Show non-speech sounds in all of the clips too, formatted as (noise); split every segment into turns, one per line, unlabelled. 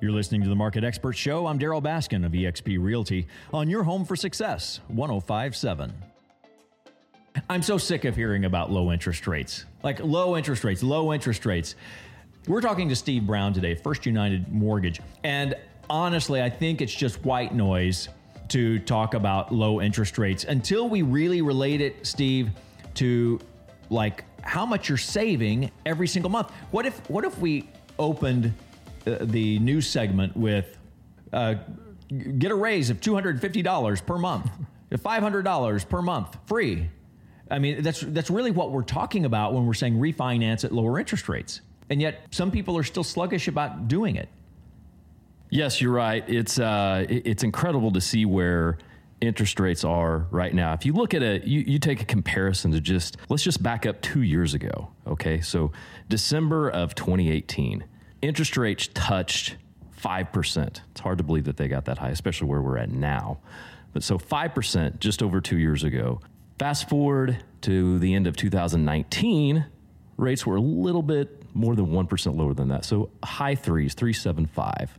You're listening to the Market Expert Show. I'm Darryl Baskin of eXp Realty on your home for success, 1057. I'm so sick of hearing about low interest rates. Like low interest rates, low interest rates. We're talking to Steve Brown today, First United Mortgage. And honestly, I think it's just white noise to talk about low interest rates until we really relate it, Steve, to like how much you're saving every single month. What if what if we opened the news segment with uh, get a raise of $250 per month, $500 per month, free. I mean, that's that's really what we're talking about when we're saying refinance at lower interest rates. And yet, some people are still sluggish about doing it.
Yes, you're right. It's uh, it's incredible to see where interest rates are right now. If you look at it, you, you take a comparison to just let's just back up two years ago. Okay, so December of 2018 interest rates touched 5%. It's hard to believe that they got that high, especially where we're at now. But so 5% just over two years ago. Fast forward to the end of 2019, rates were a little bit more than 1% lower than that. So high threes, 375,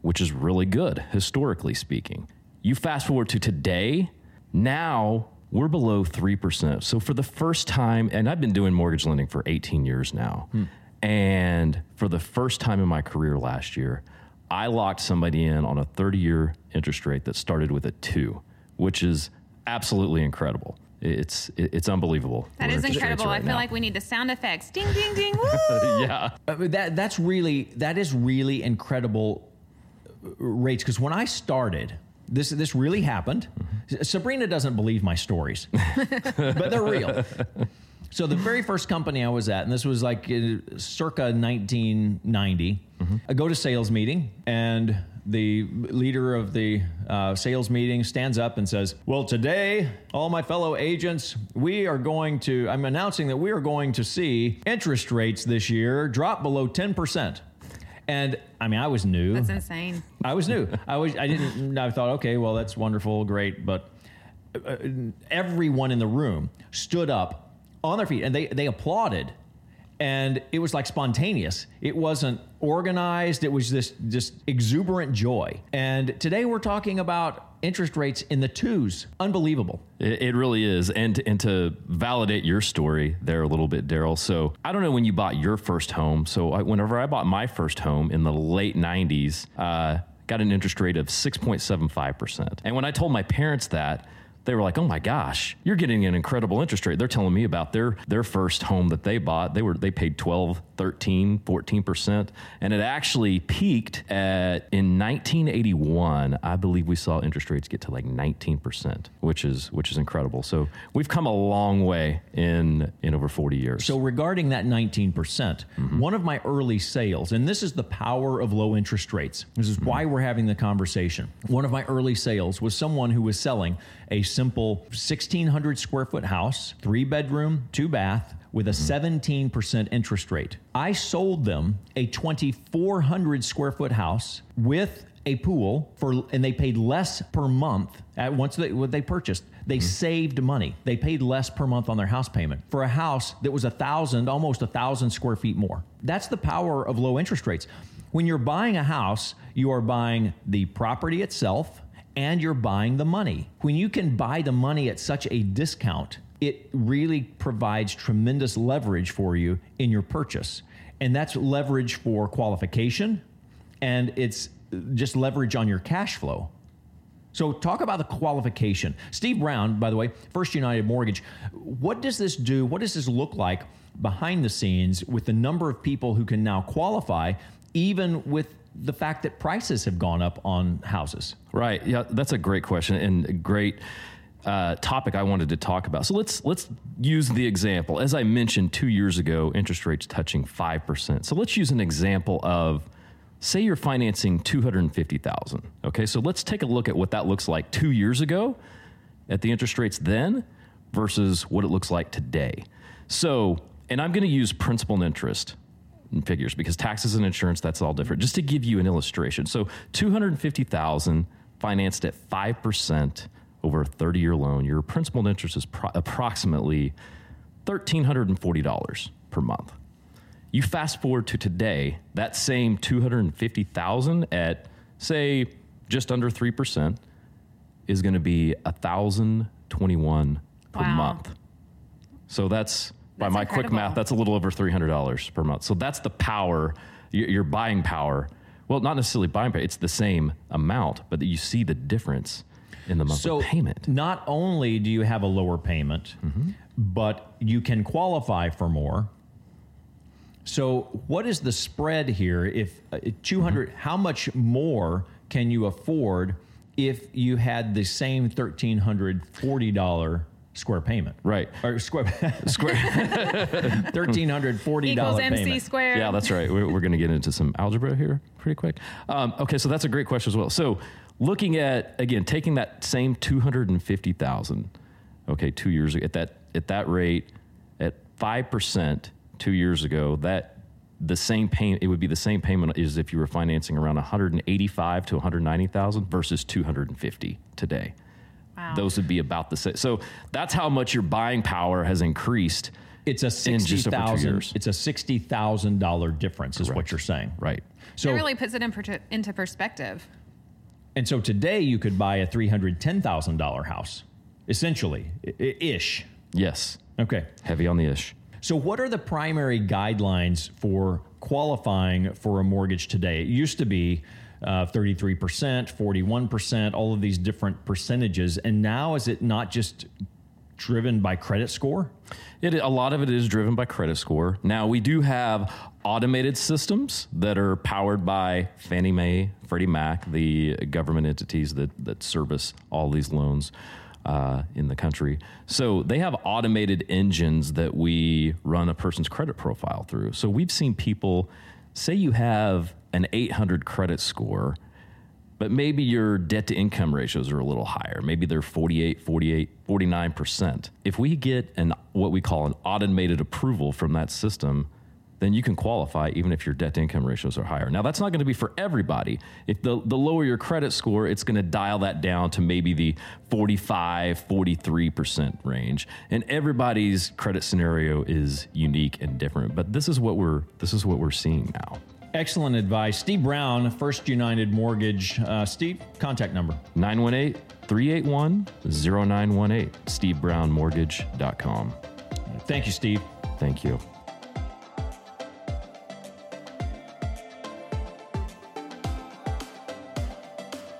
which is really good, historically speaking. You fast forward to today, now we're below 3%. So for the first time, and I've been doing mortgage lending for 18 years now. Hmm. And for the first time in my career last year, I locked somebody in on a 30 year interest rate that started with a two, which is absolutely incredible. It's it's unbelievable.
That is incredible. Right I feel now. like we need the sound effects. Ding ding ding. (laughs)
yeah. Uh, that that's really that is really incredible rates because when I started, this this really happened. Mm-hmm. Sabrina doesn't believe my stories, (laughs) but they're real. So the very first company I was at, and this was like uh, circa 1990, mm-hmm. I go to sales meeting, and the leader of the uh, sales meeting stands up and says, Well, today, all my fellow agents, we are going to, I'm announcing that we are going to see interest rates this year drop below 10%. And I mean, I was new.
That's insane.
I was new. I was, I didn't, I thought, okay, well, that's wonderful, great. But uh, everyone in the room stood up on their feet and they, they applauded and it was like spontaneous. It wasn't organized. It was this just exuberant joy. And today we're talking about interest rates in the twos. Unbelievable.
It, really is. And and to validate your story there a little bit, Darryl. So I don't know when you bought your first home. So I, whenever I bought my first home in the late '90s. Uh, got an interest rate of 6.75%. And when I told my parents that, they were like, "Oh my gosh, you're getting an incredible interest rate." They're telling me about their their first home that they bought. They were they paid 12, 13, 14%, and it actually peaked at in 1981. I believe we saw interest rates get to like 19%, which is which is incredible. So, we've come a long way in in over 40 years.
So, regarding that 19%, percent mm hmm one of my early sales, and this is the power of low interest rates. This is mm-hmm. why we're having the conversation. One of my early sales was someone who was selling a simple 1,600 square foot house, three bedroom, two bath, with a 17% interest rate. I sold them a 2,400 square foot house with a pool for, and they paid less per month at once they, what they purchased. They mm-hmm. saved money. They paid less per month on their house payment for a house that was a thousand, almost a thousand square feet more. That's the power of low interest rates. When you're buying a house, you are buying the property itself and you're buying the money. When you can buy the money at such a discount, it really provides tremendous leverage for you in your purchase. And that's leverage for qualification and it's just leverage on your cash flow. So, talk about the qualification. Steve Brown, by the way, First United Mortgage, what does this do? What does this look like behind the scenes with the number of people who can now qualify, even with the fact that prices have gone up on houses?
Right. Yeah, that's a great question and a great uh, topic I wanted to talk about. So let's let's use the example. As I mentioned two years ago, interest rates touching five percent. So let's use an example of say you're financing two hundred and fifty thousand. Okay, so let's take a look at what that looks like two years ago at the interest rates then versus what it looks like today. So, and I'm going to use principal and interest figures because taxes and insurance that's all different. Just to give you an illustration, so two hundred fifty thousand financed at five percent over a thirty year loan, your principal and interest is pro- approximately thirteen hundred and forty dollars per month. You fast forward to today, that same 250,000 at say just under 3% is going to be 1021 per
Wow.
month. So that's, by
That's
my quick math, that's a little over $300 per month. So that's the power, your, your buying power. Well, not necessarily buying power, it's the same amount, but you see the difference in the monthly
So
payment.
not only do you have a lower payment, but you can qualify for more. So what is the spread here? If uh, 200, how much more can you afford if you had the same $1,340 square payment?
Right.
Or square, (laughs)
Square. (laughs)
$1,340
Equals
payment.
MC squared.
Yeah, that's right. We're, we're going to get into some algebra here pretty quick. Um, okay, so that's a great question as well. So, looking at again, taking that same two hundred and fifty thousand, okay, two years ago at that at that rate, at five percent two years ago, that the same payment it would be the same payment as if you were financing around one hundred and eighty five to one hundred ninety thousand versus two hundred and fifty today.
Wow.
Those would be about the same. So that's how much your buying power has increased.
It's a
In just
sixty
over two
thousand.
years.
It's a sixty thousand dollar difference, is what you're saying.
Right.
So
it really puts it in per- into perspective.
And so today you could buy a $310,000 house, essentially, i- i- ish.
Yes.
Okay.
Heavy on the ish.
So, what are the primary guidelines for qualifying for a mortgage today? It used to be uh, 33%, 41%, all of these different percentages. And now is it not just driven by credit score?
It, a lot of it is driven by credit score. Now, we do have automated systems that are powered by Fannie Mae, Freddie Mac, the government entities that, that service all these loans uh, in the country. So they have automated engines that we run a person's credit profile through. So we've seen people say you have an 800 credit score but maybe your debt to income ratios are a little higher. Maybe they're 48, 48, 49%. If we get an what we call an automated approval from that system, then you can qualify even if your debt to income ratios are higher. Now that's not going to be for everybody. If the, the lower your credit score, it's going to dial that down to maybe the 45, 43% range. And everybody's credit scenario is unique and different. But this is what we're this is what we're seeing now.
Excellent advice. Steve Brown, First United Mortgage. Uh, Steve, contact number.
918 381 0918. SteveBrownMortgage.com.
Thank you, Steve.
Thank you.